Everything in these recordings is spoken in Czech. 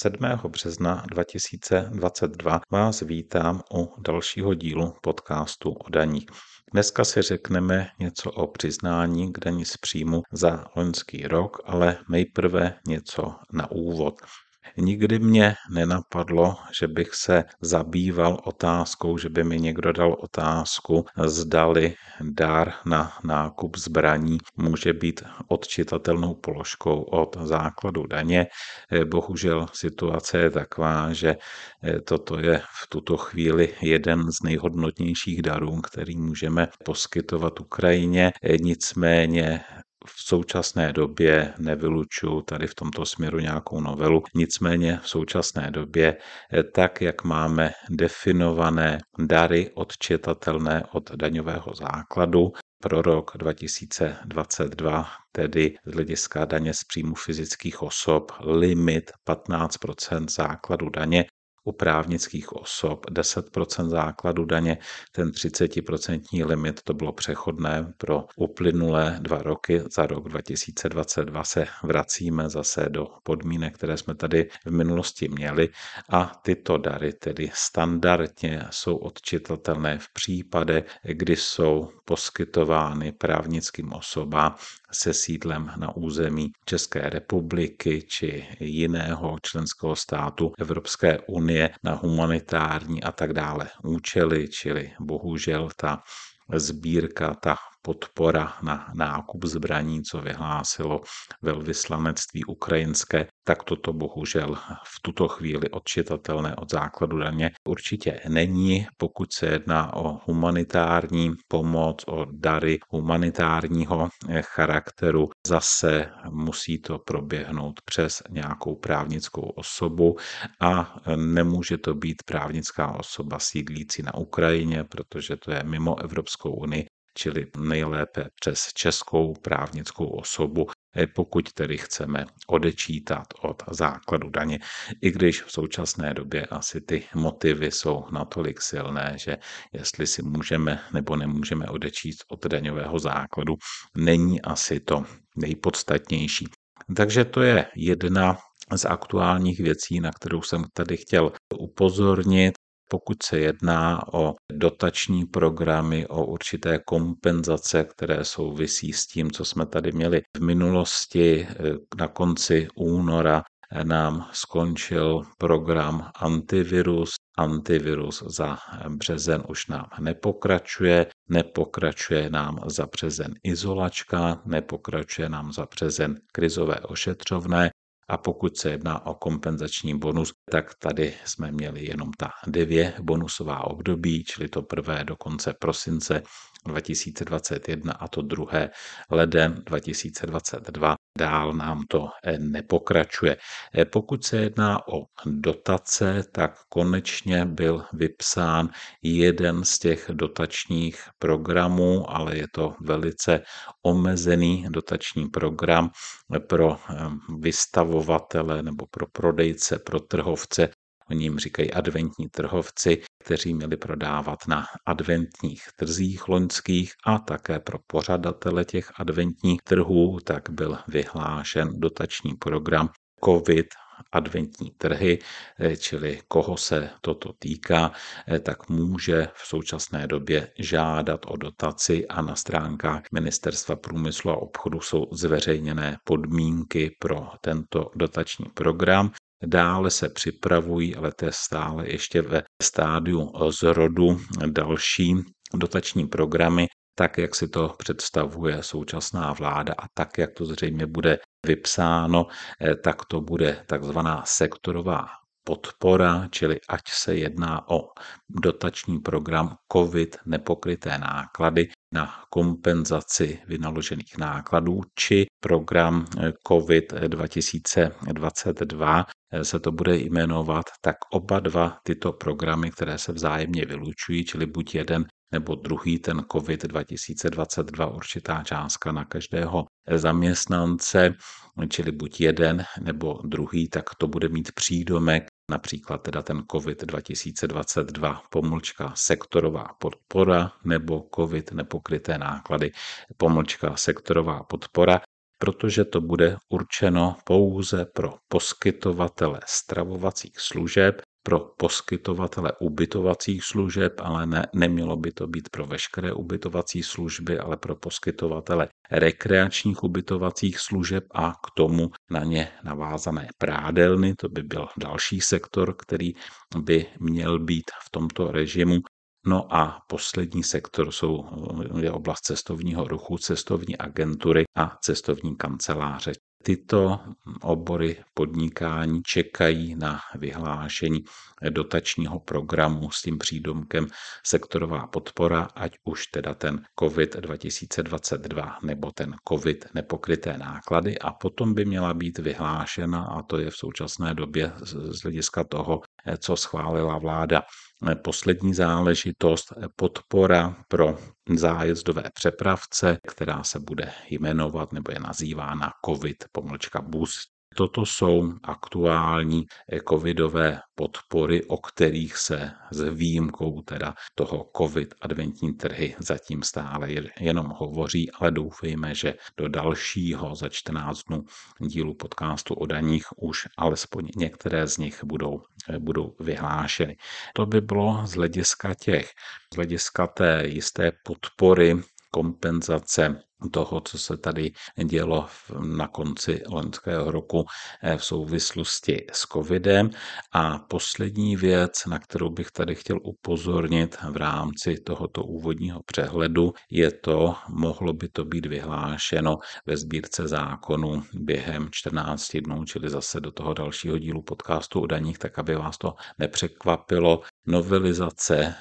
7. března 2022 vás vítám u dalšího dílu podcastu o daních. Dneska si řekneme něco o přiznání k daní z příjmu za loňský rok, ale nejprve něco na úvod. Nikdy mě nenapadlo, že bych se zabýval otázkou, že by mi někdo dal otázku, zdali dár na nákup zbraní může být odčitatelnou položkou od základu daně. Bohužel situace je taková, že toto je v tuto chvíli jeden z nejhodnotnějších darů, který můžeme poskytovat Ukrajině. Nicméně v současné době nevylučuju tady v tomto směru nějakou novelu. Nicméně v současné době, eh, tak jak máme definované dary odčetatelné od daňového základu, pro rok 2022, tedy z hlediska daně z příjmu fyzických osob, limit 15% základu daně u právnických osob 10% základu daně, ten 30% limit to bylo přechodné pro uplynulé dva roky. Za rok 2022 se vracíme zase do podmínek, které jsme tady v minulosti měli a tyto dary tedy standardně jsou odčitatelné v případech, kdy jsou poskytovány právnickým osobám se sídlem na území České republiky či jiného členského státu Evropské unie na humanitární a tak dále účely, čili bohužel ta sbírka, ta podpora na nákup zbraní, co vyhlásilo velvyslanectví ukrajinské, tak toto bohužel v tuto chvíli odčitatelné od základu daně určitě není, pokud se jedná o humanitární pomoc, o dary humanitárního charakteru. Zase musí to proběhnout přes nějakou právnickou osobu a nemůže to být právnická osoba sídlící na Ukrajině, protože to je mimo Evropskou unii, čili nejlépe přes českou právnickou osobu, eh, pokud tedy chceme odečítat od základu daně, i když v současné době asi ty motivy jsou natolik silné, že jestli si můžeme nebo nemůžeme odečíst od daňového základu, není asi to nejpodstatnější. Takže to je jedna z aktuálních věcí, na kterou jsem tady chtěl upozornit pokud se jedná o dotační programy, o určité kompenzace, které souvisí s tím, co jsme tady měli v minulosti na konci února, nám skončil program antivirus. Antivirus za březen už nám nepokračuje, nepokračuje nám za březen izolačka, nepokračuje nám za březen krizové ošetřovné a pokud se jedná o kompenzační bonus, tak tady jsme měli jenom ta dvě bonusová období, čili to prvé do konce prosince 2021 a to druhé leden 2022. Dál nám to eh, nepokračuje. Eh, pokud se jedná o dotace, tak konečně byl vypsán jeden z těch dotačních programů, ale je to velice omezený dotační program pro eh, vystavovatele nebo pro prodejce, pro trhovce Oni jim říkají adventní trhovci, kteří měli prodávat na adventních trzích loňských a také pro pořadatele těch adventních trhů, tak byl vyhlášen dotační program COVID adventní trhy, čili koho se toto týká, tak může v současné době žádat o dotaci a na stránkách Ministerstva průmyslu a obchodu jsou zveřejněné podmínky pro tento dotační program. Dále se připravují, ale to je stále ještě ve stádiu zrodu další dotační programy, tak, jak si to představuje současná vláda. A tak, jak to zřejmě bude vypsáno, eh, tak to bude takzvaná sektorová podpora, čili ať se jedná o dotační program COVID nepokryté náklady na kompenzaci vynaložených nákladů, či program COVID 2022 se to bude jmenovat, tak oba dva tyto programy, které se vzájemně vylučují, čili buď jeden nebo druhý ten COVID 2022 určitá částka na každého zaměstnance, čili buď jeden nebo druhý, tak to bude mít přídomek například teda ten COVID 2022 pomlčka sektorová podpora nebo COVID nepokryté náklady pomlčka sektorová podpora. protože to bude určeno pouze pro poskytovatele stravovacích služeb, pro poskytovatele ubytovacích služeb, ale ne, nemělo by to být pro veškeré ubytovací služby, ale pro poskytovatele rekreačních ubytovacích služeb a k tomu na ně navázané prádelny. To by byl další sektor, který by měl být v tomto režimu. No a poslední sektor jsou, je oblast cestovního ruchu, cestovní agentury a cestovní kanceláře. Tyto obory podnikání čekají na vyhlášení dotačního programu s tím přídomkem sektorová podpora, ať už teda ten COVID 2022 nebo ten COVID nepokryté náklady. A potom by měla být vyhlášena, a to je v současné době z hlediska toho, co schválila vláda poslední záležitost podpora pro zájezdové přepravce, která se bude jmenovat nebo je nazývána COVID pomlčka Boost. Toto jsou aktuální covidové podpory, o kterých se s výjimkou teda toho covid adventní trhy zatím stále jenom hovoří, ale doufejme, že do dalšího za 14 dnů dílu podcastu o daních už alespoň některé z nich budou, budou vyhlášeny. To by bylo z hlediska těch, z hlediska té jisté podpory kompenzace toho, co se tady dělo na konci loňského roku eh, v souvislosti s covidem. A poslední věc, na kterou bych tady chtěl upozornit v rámci tohoto úvodního přehledu, je to, mohlo by to být vyhlášeno ve sbírce zákonu během 14 dnů, čili zase do toho dalšího dílu podcastu o daních, tak aby vás to nepřekvapilo. Novelizace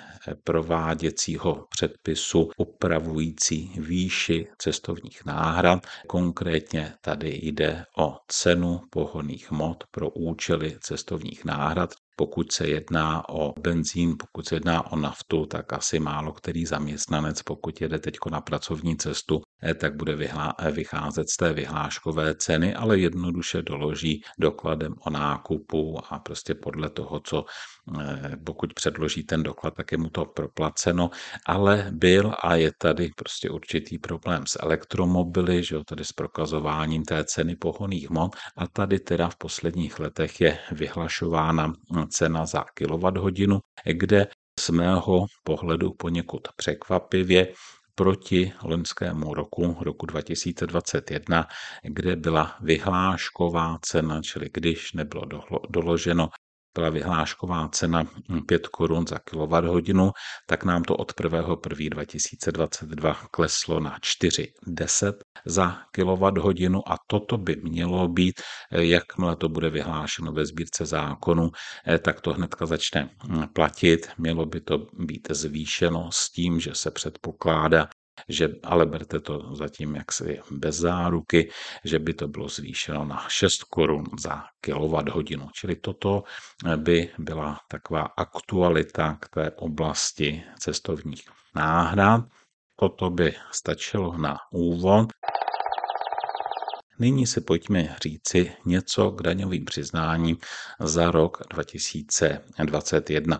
prováděcího předpisu upravující výši cestovních náhrad. Konkrétně tady jde o cenu pohoných hmot pro účely cestovních náhrad. Pokud se jedná o benzín, pokud se jedná o naftu, tak asi málo který zaměstnanec, pokud jede teď na pracovní cestu, eh, tak bude eh, vycházet z té vyhláškové ceny, ale jednoduše doloží dokladem o nákupu a prostě podle toho, co eh, pokud předloží ten doklad, tak je mu to proplaceno, ale byl a je tady prostě určitý problém s elektromobily, že jo, tady s prokazováním té ceny pohoných hmot. A tady teda v posledních letech je vyhlašována cena za kWh, kde z mého pohledu poněkud překvapivě proti loňskému roku, roku 2021, kde byla vyhlášková cena, čili když nebylo doloženo byla vyhlášková cena 5 korun za kWh, tak nám to od 1.1.2022 kleslo na 4,10 za kWh a toto by mělo být, jakmile to bude vyhlášeno ve sbírce zákonu, tak to hnedka začne platit. Mělo by to být zvýšeno s tím, že se předpokládá, že, ale berte to zatím jaksi bez záruky, že by to bylo zvýšeno na 6 korun za kWh. Čili toto by byla taková aktualita k té oblasti cestovních náhrad. Toto by stačilo na úvod. Nyní si pojďme říci něco k daňovým přiznáním za rok 2021.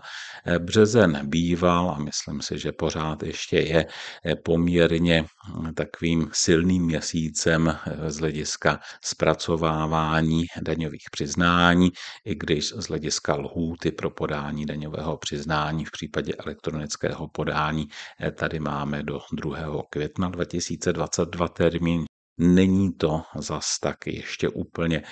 Březen býval a myslím si, že pořád ještě je poměrně takovým silným měsícem z hlediska zpracovávání daňových přiznání, i když z hlediska lhůty pro podání daňového přiznání v případě elektronického podání tady máme do 2. května 2022 termín, Není to zas tak ještě úplně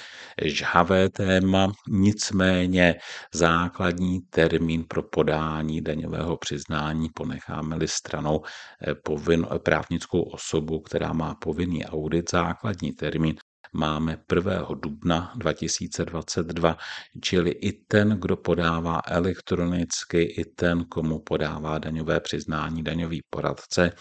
žhavé téma, nicméně základní termín pro podání daňového přiznání ponecháme-li stranou eh, povin, právnickou osobu, která má povinný audit, základní termín máme 1. dubna 2022, čili i ten, kdo podává elektronicky, i ten, komu podává daňové přiznání, daňový poradce,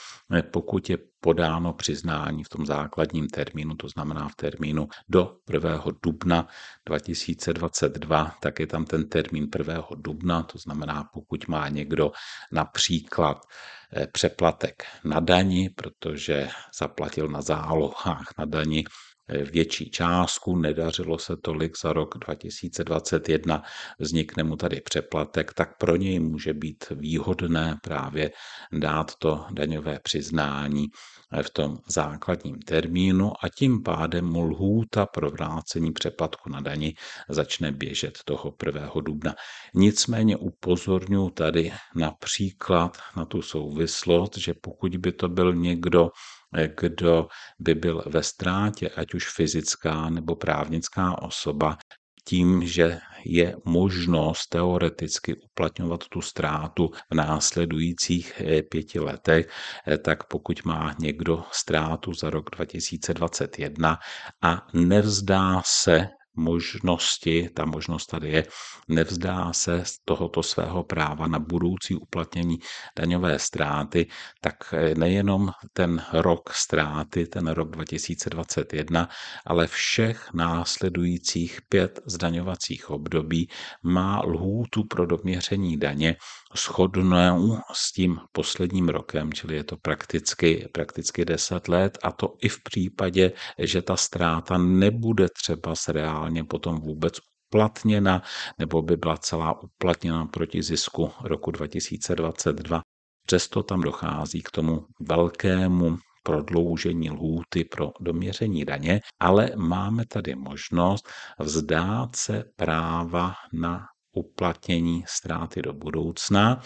pokud je podáno přiznání v tom základním termínu, to znamená v termínu do 1. dubna 2022, tak je tam ten termín 1. dubna, to znamená, pokud má někdo například eh, přeplatek na dani, protože zaplatil na zálohách na dani větší částku, nedařilo se tolik za rok 2021, vznikne mu tady přeplatek, tak pro něj může být výhodné právě dát to daňové přiznání v tom základním termínu a tím pádem mu lhůta pro vrácení přeplatku na dani začne běžet toho 1. dubna. Nicméně upozorňuji tady například na tu souvislost, že pokud by to byl někdo, kdo by byl ve ztrátě, ať už fyzická nebo právnická osoba, tím, že je možnost teoreticky uplatňovat tu ztrátu v následujících eh, pěti letech, eh, tak pokud má někdo ztrátu za rok 2021 a nevzdá se možnosti, ta možnost tady je, nevzdá se z tohoto svého práva na budoucí uplatnění daňové ztráty, tak eh, nejenom ten rok ztráty, ten rok 2021, ale všech následujících pět zdaňovacích období má lhůtu pro doměření daně shodnou s tím posledním rokem, čili je to prakticky, prakticky 10 let a to i v případě, že ta ztráta nebude třeba se reálně potom vůbec uplatněna nebo by byla celá uplatněna proti zisku roku 2022. Přesto tam dochází k tomu velkému prodloužení lhůty pro doměření daně, ale máme tady možnost vzdát se práva na uplatnění ztráty do budoucna.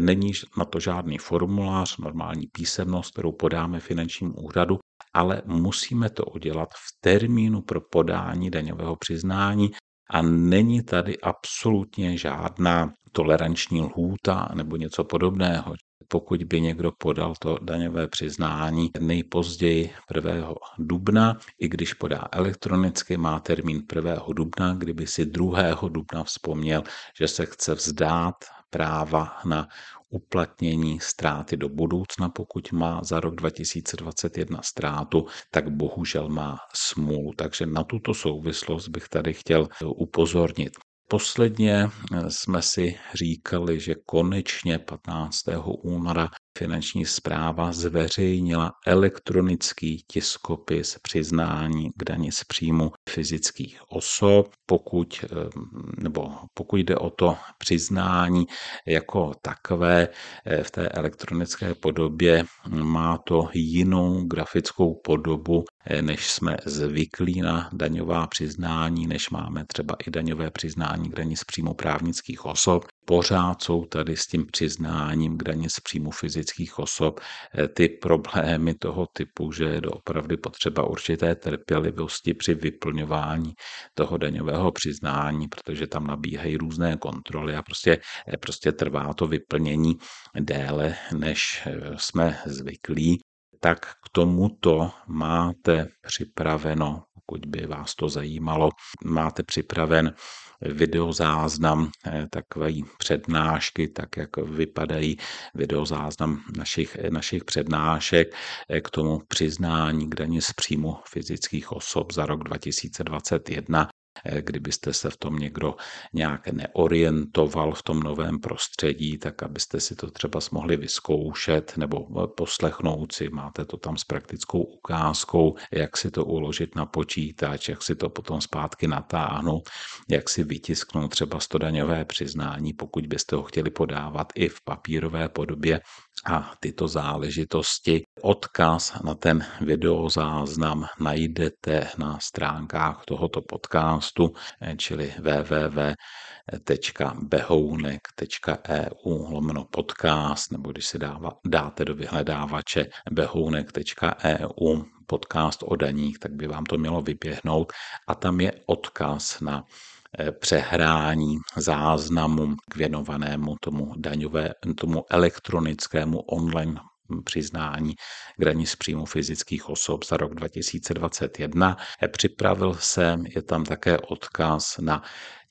Není na to žádný formulář, normální písemnost, kterou podáme finančnímu úřadu, ale musíme to udělat v termínu pro podání daňového přiznání a není tady absolutně žádná toleranční lhůta nebo něco podobného pokud by někdo podal to daňové přiznání nejpozději 1. dubna, i když podá elektronicky, má termín 1. dubna, kdyby si 2. dubna vzpomněl, že se chce vzdát práva na uplatnění ztráty do budoucna, pokud má za rok 2021 ztrátu, tak bohužel má smůlu. Takže na tuto souvislost bych tady chtěl upozornit. Posledně jsme si říkali, že konečně 15. února Finanční zpráva zveřejnila elektronický tiskopis přiznání k dani z příjmu fyzických osob. Pokud, eh, nebo pokud jde o to přiznání jako takové eh, v té elektronické podobě, má to jinou grafickou podobu, eh, než jsme zvyklí na daňová přiznání, než máme třeba i daňové přiznání k daní z příjmu právnických osob. Pořád jsou tady s tím přiznáním k daní z příjmu fyzických osob eh, ty problémy toho typu, že je opravdu potřeba určité trpělivosti při vyplňování toho daňového přiznání, protože tam nabíhají různé kontroly a prostě, eh, prostě trvá to vyplnění déle, než eh, jsme zvyklí tak k tomuto máte připraveno, pokud by vás to zajímalo, máte připraven videozáznam eh, takové přednášky, tak jak vypadají videozáznam našich, našich přednášek eh, k tomu přiznání k daně z příjmu fyzických osob za rok 2021 Eh, kdybyste se v tom někdo nějak neorientoval v tom novém prostředí, tak abyste si to třeba mohli vyzkoušet nebo eh, poslechnout si, máte to tam s praktickou ukázkou, jak si to uložit na počítač, jak si to potom zpátky natáhnout, jak si vytisknout třeba stodaňové přiznání, pokud byste ho chtěli podávat i v papírové podobě a tyto záležitosti. Odkaz na ten videozáznam najdete na stránkách tohoto podcastu, čili www.behounek.eu lomeno podcast, nebo když si dáva, dáte do vyhledávače behounek.eu podcast o daních, tak by vám to mělo vyběhnout. A tam je odkaz na Eh, přehrání záznamu k věnovanému tomu daňové, tomu elektronickému online přiznání k daní z příjmu fyzických osob za rok 2021. Eh, připravil jsem, je tam také odkaz na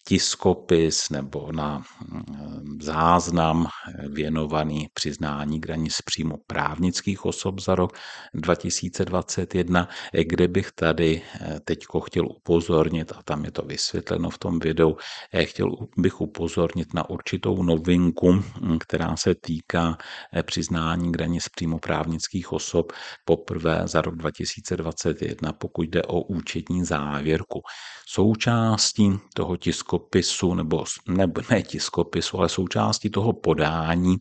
tiskopis nebo na mm, záznam věnovaný přiznání z příjmu právnických osob za rok 2021, kde bych tady eh, teď chtěl upozornit, a tam je to vysvětleno v tom videu, eh, chtěl bych upozornit na určitou novinku, mm, která se týká eh, přiznání z příjmu právnických osob poprvé za rok 2021, pokud jde o účetní závěrku. Součástí toho tiskopisu, nebo ne, ne tiskopisu, ale součástí toho podání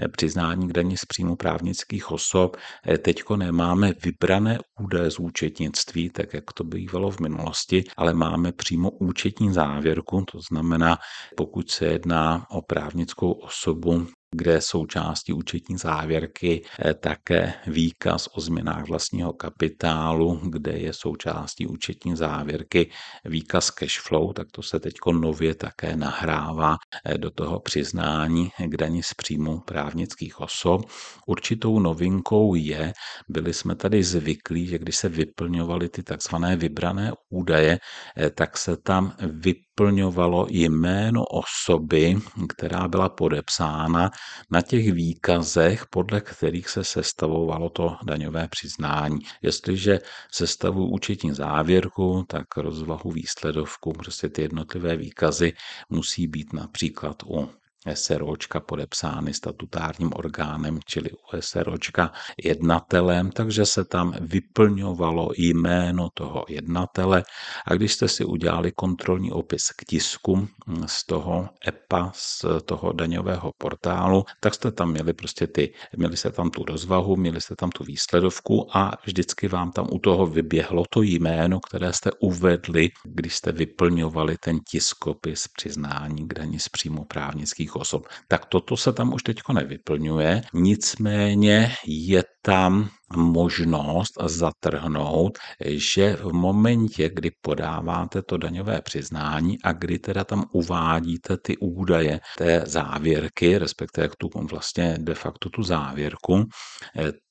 eh, přiznání k daní z příjmu právnických osob. Eh, teďko nemáme vybrané údaje z účetnictví, tak jak to bývalo v minulosti, ale máme přímo účetní závěrku, to znamená, pokud se jedná o právnickou osobu, kde součástí účetní závěrky eh, také výkaz o změnách vlastního kapitálu, kde je součástí účetní závěrky výkaz cash flow, tak to se teď nově také nahrává eh, do toho přiznání k daní z příjmu právnických osob. Určitou novinkou je, byli jsme tady zvyklí, že když se vyplňovaly ty takzvané vybrané údaje, eh, tak se tam vyplňovalo jméno osoby, která byla podepsána na těch výkazech, podle kterých se sestavovalo to daňové přiznání. Jestliže sestavují účetní závěrku, tak rozvahu výsledovku, prostě ty jednotlivé výkazy musí být například u SROčka podepsány statutárním orgánem, čili u SROčka jednatelem, takže se tam vyplňovalo jméno toho jednatele. A když jste si udělali kontrolní opis k tisku z toho EPA, z toho daňového portálu, tak jste tam měli prostě ty, měli jste tam tu rozvahu, měli jste tam tu výsledovku a vždycky vám tam u toho vyběhlo to jméno, které jste uvedli, když jste vyplňovali ten tiskopis přiznání k daní z příjmu právnických osob. Tak toto se tam už teď nevyplňuje, nicméně je tam možnost zatrhnout, že v momentě, kdy podáváte to daňové přiznání a kdy teda tam uvádíte ty údaje té závěrky, respektive tu vlastně de facto tu závěrku,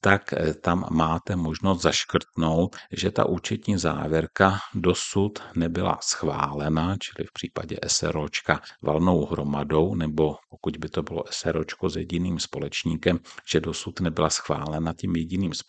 tak tam máte možnost zaškrtnout, že ta účetní závěrka dosud nebyla schválena, čili v případě SROčka valnou hromadou, nebo pokud by to bylo SROčko s jediným společníkem, že dosud nebyla schválena tím jediným společníkem,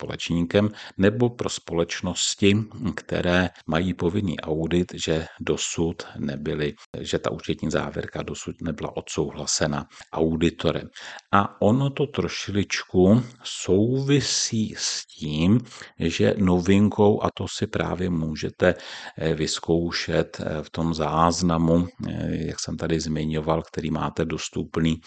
nebo pro společnosti, které mají povinný audit, že dosud nebyly, že ta účetní závěrka dosud nebyla odsouhlasena auditorem. A ono to trošičku souvisí s tím, že novinkou, a to si právě můžete eh, vyzkoušet eh, v tom záznamu, eh, jak jsem tady zmiňoval, který máte dostupný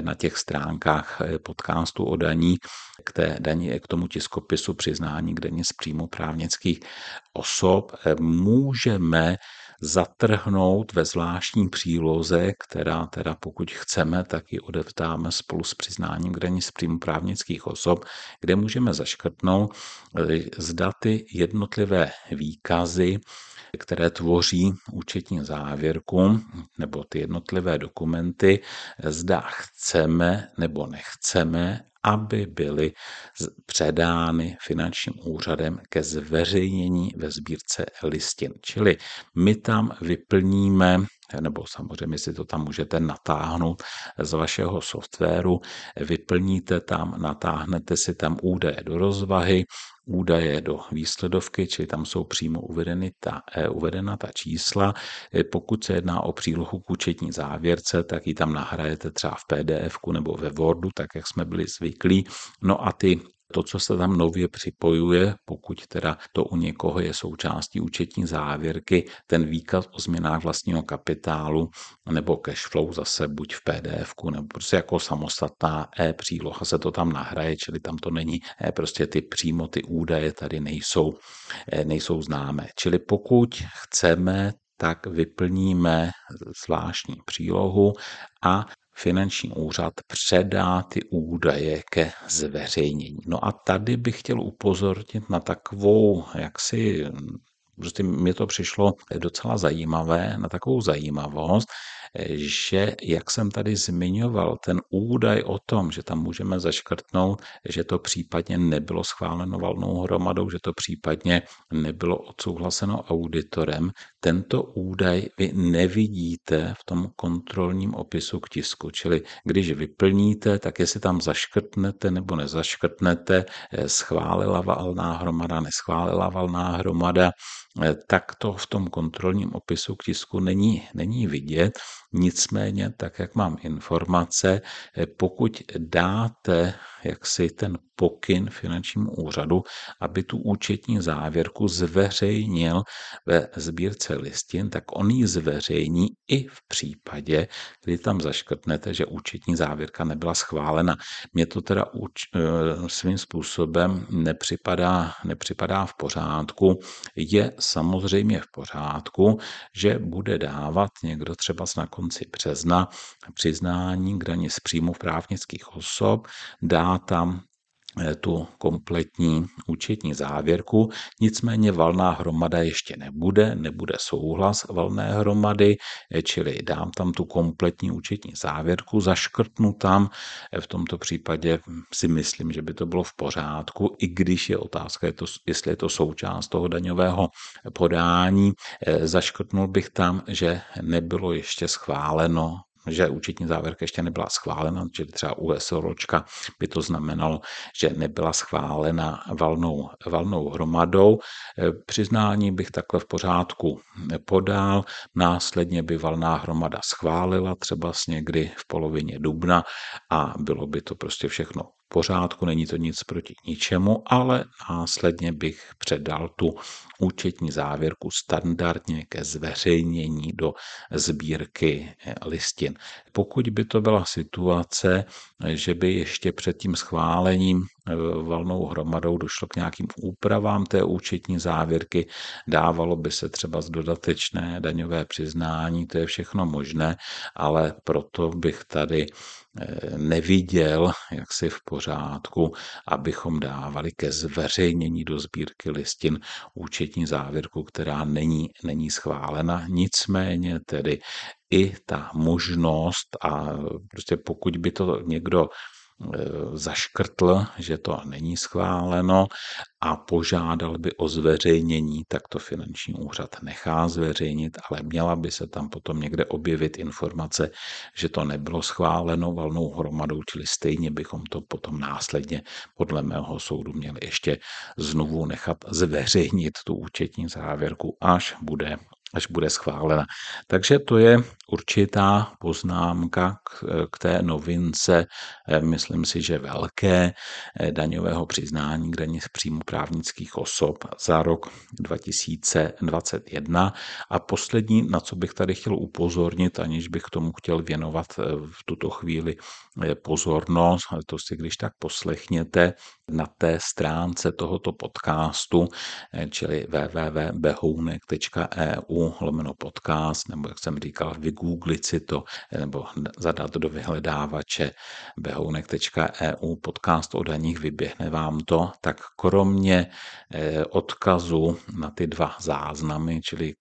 na těch stránkách podcastu o daní, k té daní, k tomu tiskopisu přiznání k daní z příjmu právnických osob, můžeme zatrhnout ve zvláštní příloze, která teda pokud chceme, tak ji odevzdáme spolu s přiznáním k daní z příjmu právnických osob, kde můžeme zaškrtnout, zda ty jednotlivé výkazy, které tvoří účetní závěrku nebo ty jednotlivé dokumenty, zda chceme nebo nechceme, aby byly předány finančním úřadem ke zveřejnění ve sbírce listin. Čili my tam vyplníme nebo samozřejmě si to tam můžete natáhnout z vašeho softwaru, vyplníte tam, natáhnete si tam údaje do rozvahy, údaje do výsledovky, čili tam jsou přímo uvedeny ta, eh, uvedena ta čísla. Eh, pokud se jedná o přílohu k účetní závěrce, tak ji tam nahrajete třeba v PDF nebo ve Wordu, tak jak jsme byli zvyklí. No a ty to, co se tam nově připojuje, pokud teda to u někoho je součástí účetní závěrky, ten výkaz o změnách vlastního kapitálu nebo cash flow zase buď v PDF, nebo prostě jako samostatná e-příloha se to tam nahraje, čili tam to není, e, prostě ty přímo ty údaje tady nejsou, e, nejsou známé. Čili pokud chceme tak vyplníme zvláštní přílohu a finanční úřad předá ty údaje ke zveřejnění. No a tady bych chtěl upozornit na takovou, jaksi, prostě mě to přišlo docela zajímavé, na takovou zajímavost, že, jak jsem tady zmiňoval, ten údaj o tom, že tam můžeme zaškrtnout, že to případně nebylo schváleno valnou hromadou, že to případně nebylo odsouhlaseno auditorem, tento údaj vy nevidíte v tom kontrolním opisu k tisku. Čili když vyplníte, tak jestli tam zaškrtnete nebo nezaškrtnete, eh, schválila valná hromada, neschválila valná hromada, eh, tak to v tom kontrolním opisu k tisku není, není vidět. Nicméně, tak jak mám informace, eh, pokud dáte jaksi ten pokyn finančnímu úřadu, aby tu účetní závěrku zveřejnil ve sbírce listin, tak on ji zveřejní i v případě, kdy tam zaškrtnete, že účetní závěrka nebyla schválena. Mně to teda eh, svým způsobem nepřipadá, nepřipadá v pořádku. Je samozřejmě v pořádku, že bude dávat někdo třeba na konci března přiznání k daní z příjmu právnických osob, dá tam tu kompletní účetní závěrku, nicméně valná hromada ještě nebude, nebude souhlas valné hromady, eh, čili dám tam tu kompletní účetní závěrku, zaškrtnu tam, eh, v tomto případě si myslím, že by to bylo v pořádku, i když je otázka, jestli je to součást toho daňového podání, zaškrtnul bych tam, že nebylo ještě schváleno že účetní závěrka ještě nebyla schválena, čili třeba u SROčka by to znamenalo, že nebyla schválena valnou, valnou hromadou. E, přiznání bych takhle v pořádku podal, následně by valná hromada schválila třeba někdy v polovině dubna a bylo by to prostě všechno pořádku, není to nic proti ničemu, ale následně bych předal tu účetní závěrku standardně ke zveřejnění do sbírky listin. Pokud by to byla situace, že by ještě před tím schválením eh, valnou hromadou došlo k nějakým úpravám té účetní závěrky, dávalo by se třeba z dodatečné daňové přiznání, to je všechno možné, ale proto bych tady eh, neviděl, jak si v pořádku, abychom dávali ke zveřejnění do sbírky listin účetní závěrku, která není, není schválena. Nicméně tedy i ta možnost a prostě pokud by to někdo zaškrtl, že to není schváleno a požádal by o zveřejnění, tak to finanční úřad nechá zveřejnit, ale měla by se tam potom někde objevit informace, že to nebylo schváleno valnou hromadou, čili stejně bychom to potom následně podle mého soudu měli ještě znovu nechat zveřejnit tu účetní závěrku, až bude až bude schválena. Takže to je určitá poznámka k, té novince, eh, myslím si, že velké eh, daňového přiznání k daní z příjmu právnických osob za rok 2021. A poslední, na co bych tady chtěl upozornit, aniž bych tomu chtěl věnovat eh, v tuto chvíli pozornost, to si když tak poslechněte na té stránce tohoto podcastu, čili www.behounek.eu lomeno podcast, nebo jak jsem říkal, vygooglit si to, nebo zadat do vyhledávače behounek.eu podcast o daních, vyběhne vám to, tak kromě eh, odkazu na ty dva záznamy, čili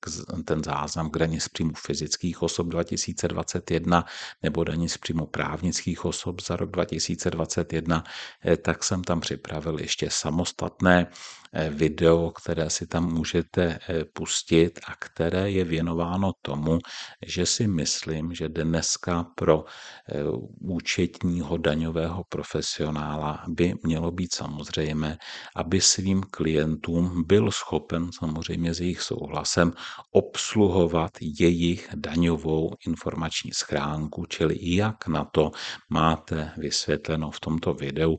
ten záznam k daní z příjmu fyzických osob 2021 nebo daní z příjmu právnických osob za rok 2021, eh, tak jsem tam připravil ještě samostatné video, které si tam můžete eh, pustit a které je věnováno tomu, že si myslím, že dneska pro eh, účetního daňového profesionála by mělo být samozřejmé, aby svým klientům byl schopen samozřejmě s jejich souhlasem obsluhovat jejich daňovou informační schránku, čili jak na to máte vysvětleno v tomto videu,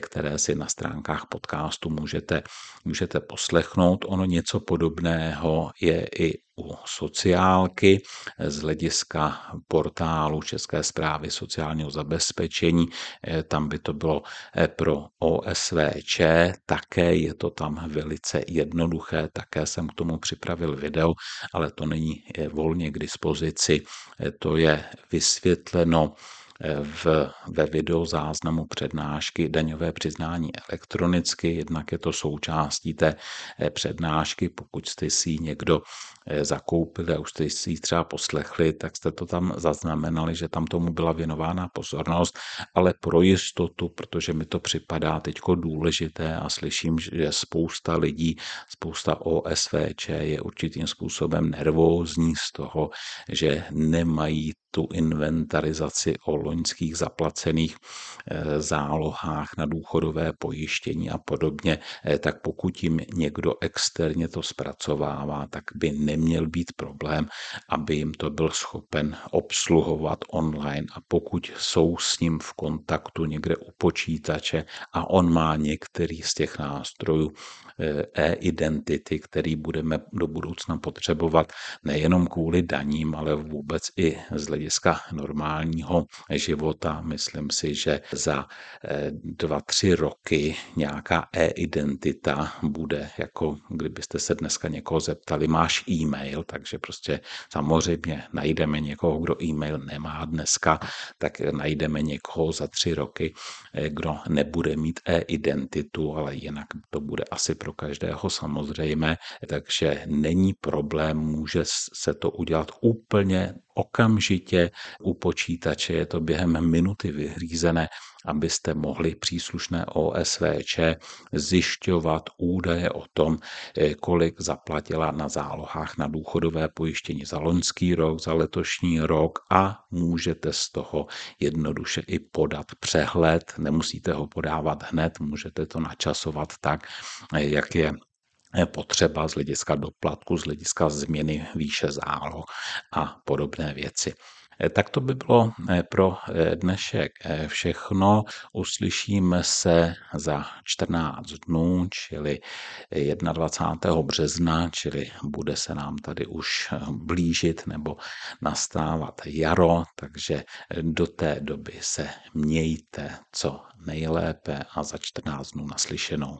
které si na stránkách podcastu můžete můžete poslechnout. Ono něco podobného je i u sociálky z hlediska portálu České zprávy sociálního zabezpečení. Eh, tam by to bylo eh, pro OSVČ, také je to tam velice jednoduché, také jsem k tomu připravil video, ale to není eh, volně k dispozici. To je vysvětleno v, ve videozáznamu přednášky daňové přiznání elektronicky, jednak je to součástí té přednášky, pokud jste si ji někdo zakoupili a už jste si ji třeba poslechli, tak jste to tam zaznamenali, že tam tomu byla věnována pozornost, ale pro jistotu, protože mi to připadá teď důležité a slyším, že spousta lidí, spousta OSVČ je určitým způsobem nervózní z toho, že nemají tu inventarizaci o loňských zaplacených eh, zálohách na důchodové pojištění a podobně, eh, tak pokud jim někdo externě to zpracovává, tak by neměl být problém, aby jim to byl schopen obsluhovat online. A pokud jsou s ním v kontaktu někde u počítače a on má některý z těch nástrojů, e-identity, který budeme do budoucna potřebovat nejenom kvůli daním, ale vůbec i z hlediska normálního života. Myslím si, že za e, dva, tři roky nějaká e-identita bude, jako kdybyste se dneska někoho zeptali, máš e-mail, takže prostě samozřejmě najdeme někoho, kdo e-mail nemá dneska, tak najdeme někoho za tři roky, e, kdo nebude mít e-identitu, ale jinak to bude asi pro každého samozřejmé, takže není problém, může se to udělat úplně okamžitě u počítače, je to během minuty vyřízené, abyste mohli příslušné OSVČ zjišťovat údaje o tom, eh, kolik zaplatila na zálohách na důchodové pojištění za loňský rok, za letošní rok a můžete z toho jednoduše i podat přehled. Nemusíte ho podávat hned, můžete to načasovat tak, eh, jak je potřeba z hlediska doplatku, z hlediska změny výše záloh a podobné věci. Eh, tak to by bylo eh, pro eh, dnešek všechno. Uslyšíme se za 14 dnů, čili 21. března, čili bude se nám tady už blížit nebo nastávat jaro, takže do té doby se mějte co nejlépe a za 14 dnů naslyšenou.